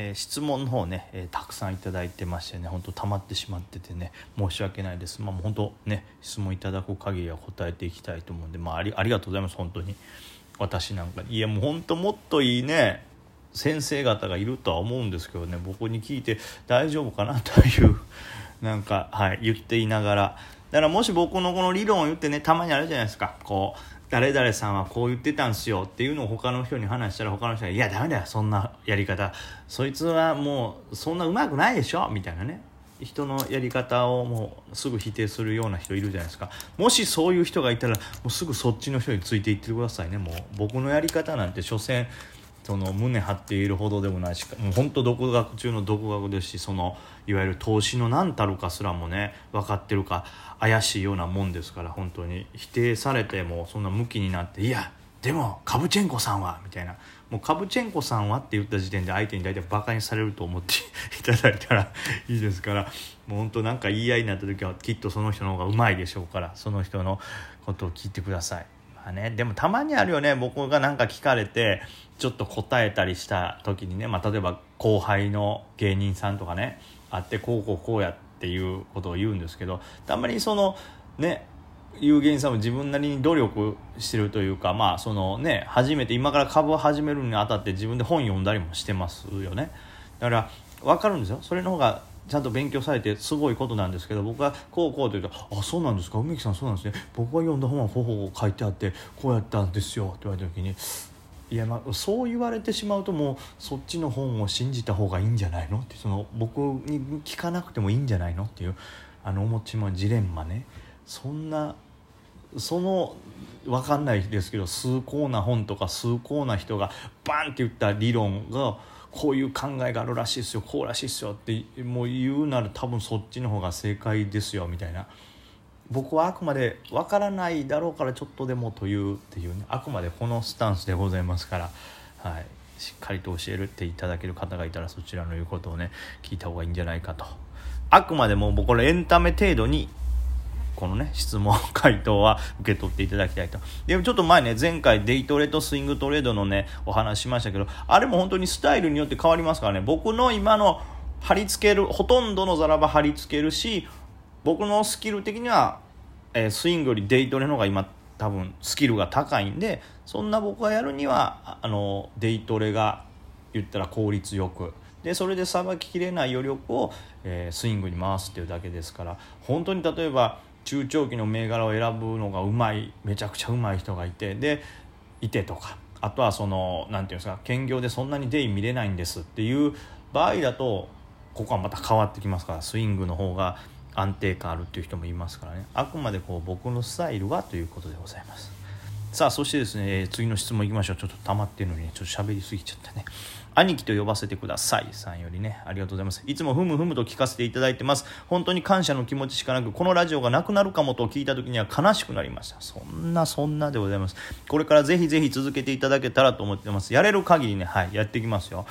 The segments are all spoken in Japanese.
えー、質問の方ね、えー、たくさんいただいてましてね本当溜まってしまっててね申し訳ないです。まあ本当ね質問いただく限りは答えていきたいと思うんでまあありありがとうございます本当に。私なんかいやもう本当もっといいね先生方がいるとは思うんですけどね僕に聞いて大丈夫かなという なんか、はい、言っていながら。だからもし僕のこの理論を言ってねたまにあるじゃないですか。こう誰々さんはこう言ってたんすよっていうのを他の人に話したら他の人が「いやダメだよそんなやり方。そいつはもうそんなうまくないでしょ」みたいなね。人のやり方をもうすぐ否定するような人いるじゃないですか。もしそういう人がいたらもうすぐそっちの人についていってくださいね。もう僕のやり方なんて所詮その胸張っているほどでもないしもう本当独学中の独学ですしそのいわゆる投資の何たるかすらもね分かってるか怪しいようなもんですから本当に否定されてもそんな向きになっていやでもカブチェンコさんはみたいなもうカブチェンコさんはって言った時点で相手に大体バカにされると思って いただいたらいいですからもう本当なんか言い合いになった時はきっとその人の方がうまいでしょうからその人のことを聞いてください。まあね、でもたまにあるよね。僕が何か聞かれてちょっと答えたりした時にね、まあ、例えば後輩の芸人さんとかね会ってこうこうこうやっていうことを言うんですけどたまにそのね有芸人さんも自分なりに努力してるというかまあそのね初めて今から株を始めるにあたって自分で本読んだりもしてますよね。だから分かるんですよ。それの方がちゃんと勉強されてすごいことなんですけど僕はこうこうと言うと「あそうなんですか？梅木さんそうなんですね。僕が読んだ本はほほ書いてあってこうやったんですよ」って言われた時にいやまあそう言われてしまうともうそっちの本を信じた方がいいんじゃないの？ってその僕に聞かなくてもいいんじゃないの？っていうあのお持ちもジレンマね。そんなその分かんないですけど崇高な本とか崇高な人がバンって言った理論がこういう考えがあるらしいですよこうらしいですよってもう言うなら多分そっちの方が正解ですよみたいな。僕はあくまで分からないだろうからちょっとでもというっていうねあくまでこのスタンスでございますから、はい、しっかりと教えるっていただける方がいたらそちらの言うことをね聞いた方がいいんじゃないかとあくまでも僕これエンタメ程度にこのね質問回答は受け取っていただきたいと。でもちょっと前ね前回デイトレとスイングトレードのねお話しましたけどあれも本当にスタイルによって変わりますからね。僕の今の貼り付けるほとんどのザラバ貼り付けるし僕のスキル的には、えー、スイングよりデイトレの方が今多分スキルが高いんでそんな僕がやるにはあのデイトレが言ったら効率よく。でそれでさばききれない余力を、えー、スイングに回すっていうだけですから本当に例えば中長期の銘柄を選ぶのがうまいめちゃくちゃうまい人がいてでいてとかあとはその何て言うんですか兼業でそんなにデイ見れないんですっていう場合だとここはまた変わってきますからスイングの方が安定感あるっていう人もいますからね。あくまでこう僕のスタイルはということでございます。さあそしてですね次の質問いきましょう。ちょっと溜まってるのに、ね、ちょっと喋りすぎちゃったね。兄貴と呼ばせてください。さんよりね。ありがとうございます。いつもふむふむと聞かせていただいてます。本当に感謝の気持ちしかなくこのラジオがなくなるかもと聞いた時には悲しくなりました。そんなそんなでございます。これからぜひぜひ続けていただけたらと思ってます。やれる限りねはいやっていきますよ。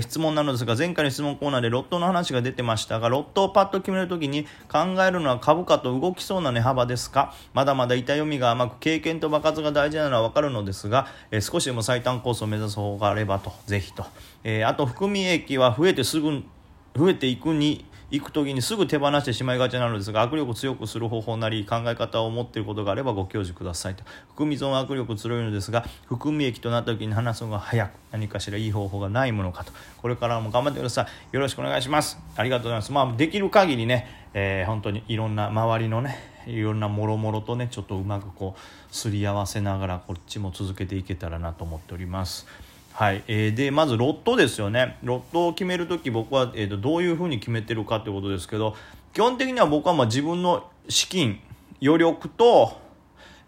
質問なのですが前回の質問コーナーでロットの話が出てましたがロットをパッと決めるときに考えるのは株価と動きそうな値幅ですか？まだまだ痛みが甘く経験と爆発が大事なのは分かるのですが、え、少しでも最短コースを目指す方があればと。ぜひと、えー、あと含み益は増えてすぐ増えていくに行く時にすぐ手放してしまいがちなのですが握力を強くする方法なり考え方を持っていることがあればご教授くださいと。含み損握力強いのですが含み益となった時に話すのが早く何かしらいい方法がないものかと。これからも頑張ってください。よろしくお願いします。ありがとうございます。まあできる限りね、えー、本当にいろんな周りのねいろんなもろもろとねちょっとうまくこうすり合わせながらこっちも続けていけたらなと思っております。はい、えー、でまずロットですよね。ロットを決める時僕は、えーと、どういうふうに決めてるかということですけど基本的には僕はまあ自分の資金余力と、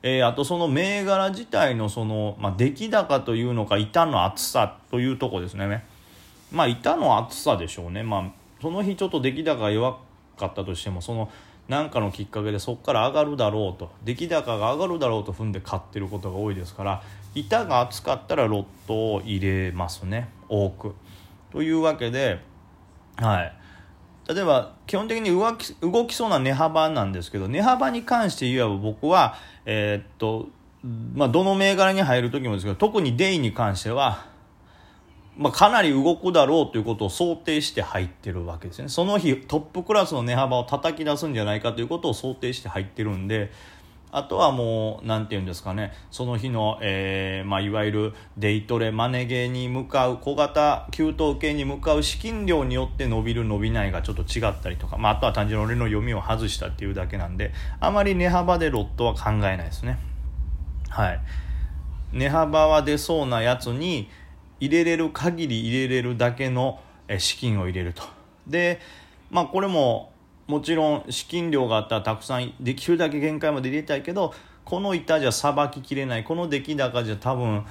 えー、あとその銘柄自体のその、まあ、出来高というのか板の厚さというとこですね。まあ板の厚さでしょうね。まあその日ちょっと出来高が弱かったとしてもその何かのきっかけでそこから上がるだろうと。出来高が上がるだろうと踏んで買ってることが多いですから板が厚かったらロットを入れますね。多く。というわけで、はい、例えば基本的に動き動きそうな値幅なんですけど値幅に関して言えば僕は、えー、っとまあ、どの銘柄に入る時もですけど特にデイに関してはまあ、かなり動くだろうということを想定して入ってるわけですね。その日トップクラスの値幅を叩き出すんじゃないかということを想定して入ってるんであとはもう何て言うんですかね。その日の、えーまあ、いわゆるデイトレマネゲーに向かう小型給湯系に向かう資金量によって伸びる伸びないがちょっと違ったりとか、まあ、あとは単純に俺の読みを外したっていうだけなんであまり値幅でロットは考えないですね。はい。値幅は出そうなやつに入れれる限り入れれるだけの資金を入れると。でまあこれももちろん資金量があったらたくさんできるだけ限界まで入れたいけどこの板じゃさばききれない。この出来高じゃ多分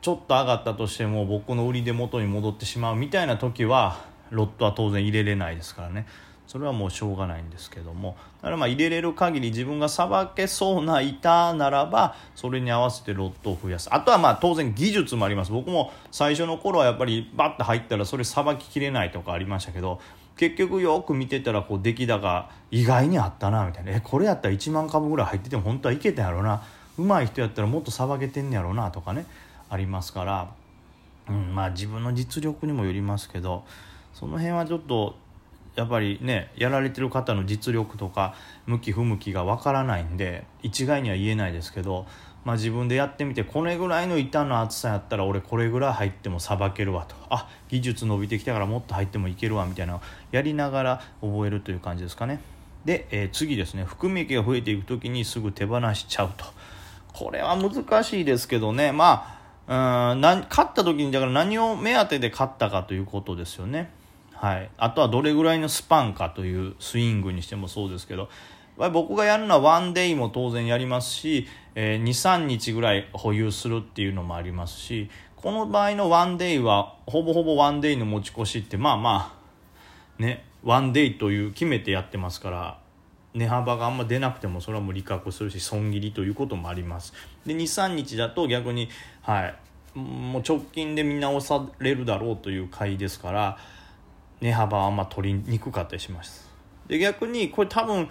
ちょっと上がったとしても僕の売りで元に戻ってしまうみたいな時はロットは当然入れれないですからね。それはもうしょうがないんですけども。だからまあ入れれる限り自分がさばけそうな板ならばそれに合わせてロットを増やす。あとはまあ当然技術もあります。僕も最初の頃はやっぱりバッと入ったらそれさばききれないとかありましたけど結局よく見てたらこう出来高意外にあったなみたいな。えこれやったら1万株ぐらい入ってても本当はいけたやろうな。上手い人やったらもっとさばけてんねやろうなとかね。ありますから、うん、まあ自分の実力にもよりますけどその辺はちょっとやっぱりねやられてる方の実力とか向き不向きがわからないんで一概には言えないですけど、まあ、自分でやってみてこれぐらいの板の厚さやったら俺これぐらい入ってもさばけるわとあ技術伸びてきたからもっと入ってもいけるわみたいなやりながら覚えるという感じですかね。で、えー、次ですね含み益が増えていく時にすぐ手放しちゃうとこれは難しいですけどねまあうん勝った時にだから何を目当てで勝ったかということですよね。はい、あとはどれぐらいのスパンかというスイングにしてもそうですけど僕がやるのはワンデイも当然やりますし、えー、23日ぐらい保有するっていうのもありますしこの場合のワンデイはほぼほぼワンデイの持ち越しってまあまあねワンデイという決めてやってますから値幅があんま出なくてもそれはもう利確するし損切りということもあります。で23日だと逆にはいもう直近で見直されるだろうという買いですから値幅はあんま取りにくかったりします。で逆にこれ多分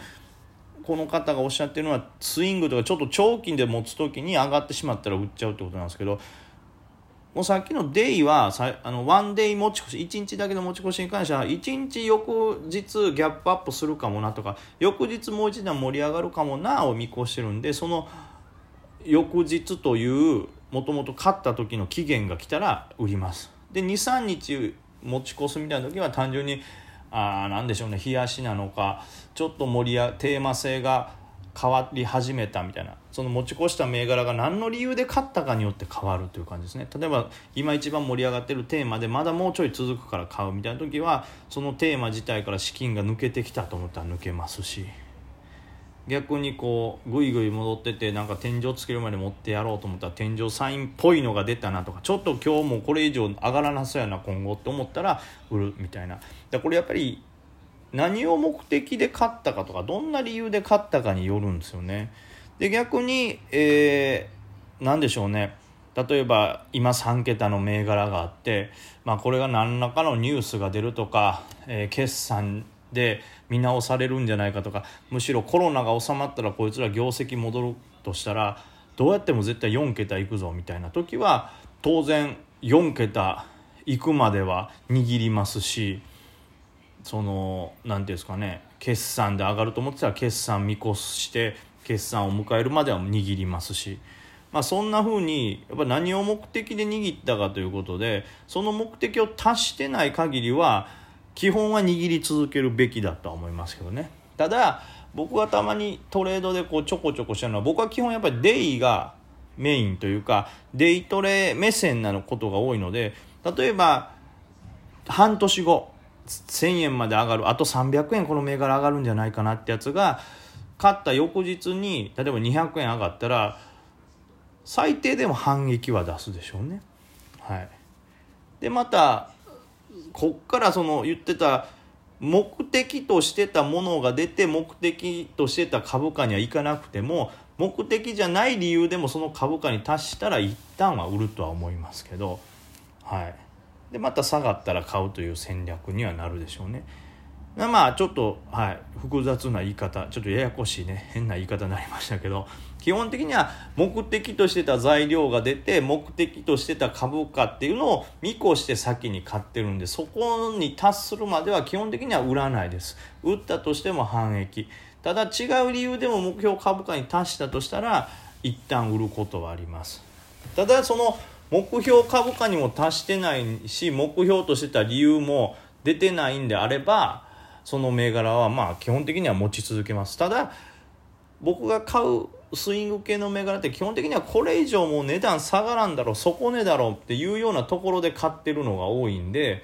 この方がおっしゃってるのはスイングとかちょっと長期で持つ時に上がってしまったら売っちゃうってことなんですけどもうさっきのデイはさあのワンデイ持ち越し1日だけの持ち越しに関しては1日翌日ギャップアップするかもなとか翌日もう一段盛り上がるかもなを見越してるんでその翌日というもともと勝った時の期限が来たら売ります。で23日持ち越すみたいな時は単純にあなんでしょうね冷やしなのかちょっと盛りやテーマ性が変わり始めたみたいなその持ち越した銘柄が何の理由で勝ったかによって変わるという感じですね例えば今一番盛り上がってるテーマでまだもうちょい続くから買うみたいな時はそのテーマ自体から資金が抜けてきたと思ったら抜けますし。逆にこうぐいぐい戻っててなんか天井つけるまで持ってやろうと思ったら天井サインっぽいのが出たなとかちょっと今日もこれ以上上がらなそうやな今後って思ったら売るみたいな。だこれやっぱり何を目的で買ったかとかどんな理由で買ったかによるんですよね。で逆に、えー、何でしょうね。例えば今3桁の銘柄があって、まあ、これが何らかのニュースが出るとか、えー、決算で見直されるんじゃないかとかむしろコロナが収まったらこいつら業績戻るとしたらどうやっても絶対4桁いくぞみたいな時は当然4桁いくまでは握りますしその何ていうんですかね決算で上がると思ってたら決算見越して決算を迎えるまでは握りますし。まあ、そんな風にやっぱ何を目的で握ったかということでその目的を達してない限りは基本は握り続けるべきだとは思いますけどねただ僕がたまにトレードでこうちょこちょこしてるのは僕は基本やっぱりデイがメインというかデイトレ目線なのことが多いので例えば半年後1000円まで上がるあと300円この銘柄上がるんじゃないかなってやつが勝った翌日に例えば200円上がったら最低でも反撃は出すでしょうね。はい、でまたこっからその言ってた目的としてたものが出て目的としてた株価にはいかなくても目的じゃない理由でもその株価に達したら一旦は売るとは思いますけど、はい、でまた下がったら買うという戦略にはなるでしょうね。まあちょっと、はい、複雑な言い方ちょっとややこしいね変な言い方になりましたけど基本的には目的としてた材料が出て目的としてた株価っていうのを見越して先に買ってるんでそこに達するまでは基本的には売らないです。売ったとしても反益ただ違う理由でも目標株価に達したとしたら一旦売ることはあります。ただその目標株価にも達してないし目標としてた理由も出てないんであればその銘柄はまあ基本的には持ち続けます。ただ僕が買うスイング系の銘柄って基本的にはこれ以上もう値段下がらんだろう底値だろうっていうようなところで買ってるのが多いんで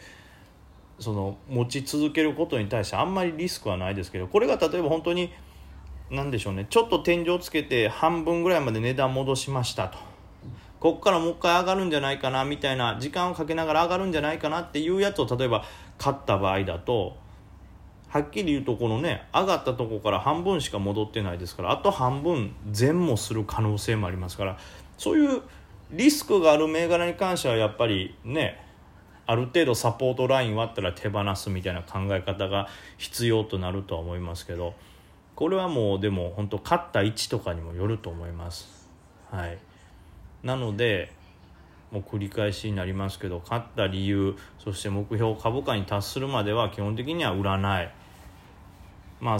その持ち続けることに対してあんまりリスクはないですけどこれが例えば本当に何でしょうね。ちょっと天井つけて半分ぐらいまで値段戻しましたと。ここからもう一回上がるんじゃないかなみたいな時間をかけながら上がるんじゃないかなっていうやつを例えば買った場合だとはっきり言うとこのね上がったとこから半分しか戻ってないですからあと半分全もする可能性もありますからそういうリスクがある銘柄に関してはやっぱりねある程度サポートライン割ったら手放すみたいな考え方が必要となるとは思いますけどこれはもうでも本当勝った位置とかにもよると思います。はい、なのでもう繰り返しになりますけど勝った理由そして目標株価に達するまでは基本的には売らないまあ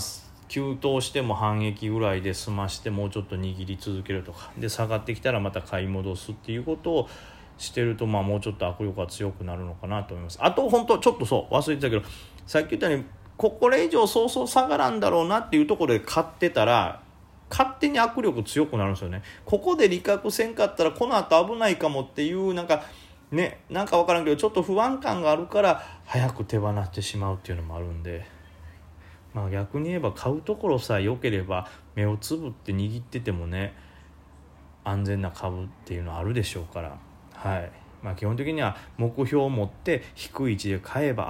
急騰しても反撃ぐらいで済ましてもうちょっと握り続けるとか。で下がってきたらまた買い戻すっていうことをしてるとまあもうちょっと握力が強くなるのかなと思います。あと本当ちょっとそう忘れてたけどさっき言ったようにこれ以上そうそう下がらんだろうなっていうところで買ってたら勝手に握力強くなるんですよね。ここで利確せんかったらこの後危ないかもっていうなんかねなんか分からんけどちょっと不安感があるから早く手放してしまうっていうのもあるんで。まあ逆に言えば買うところさえ良ければ目をつぶって握っててもね安全な株っていうのはあるでしょうから。はい。まあ基本的には目標を持って低い位置で買えば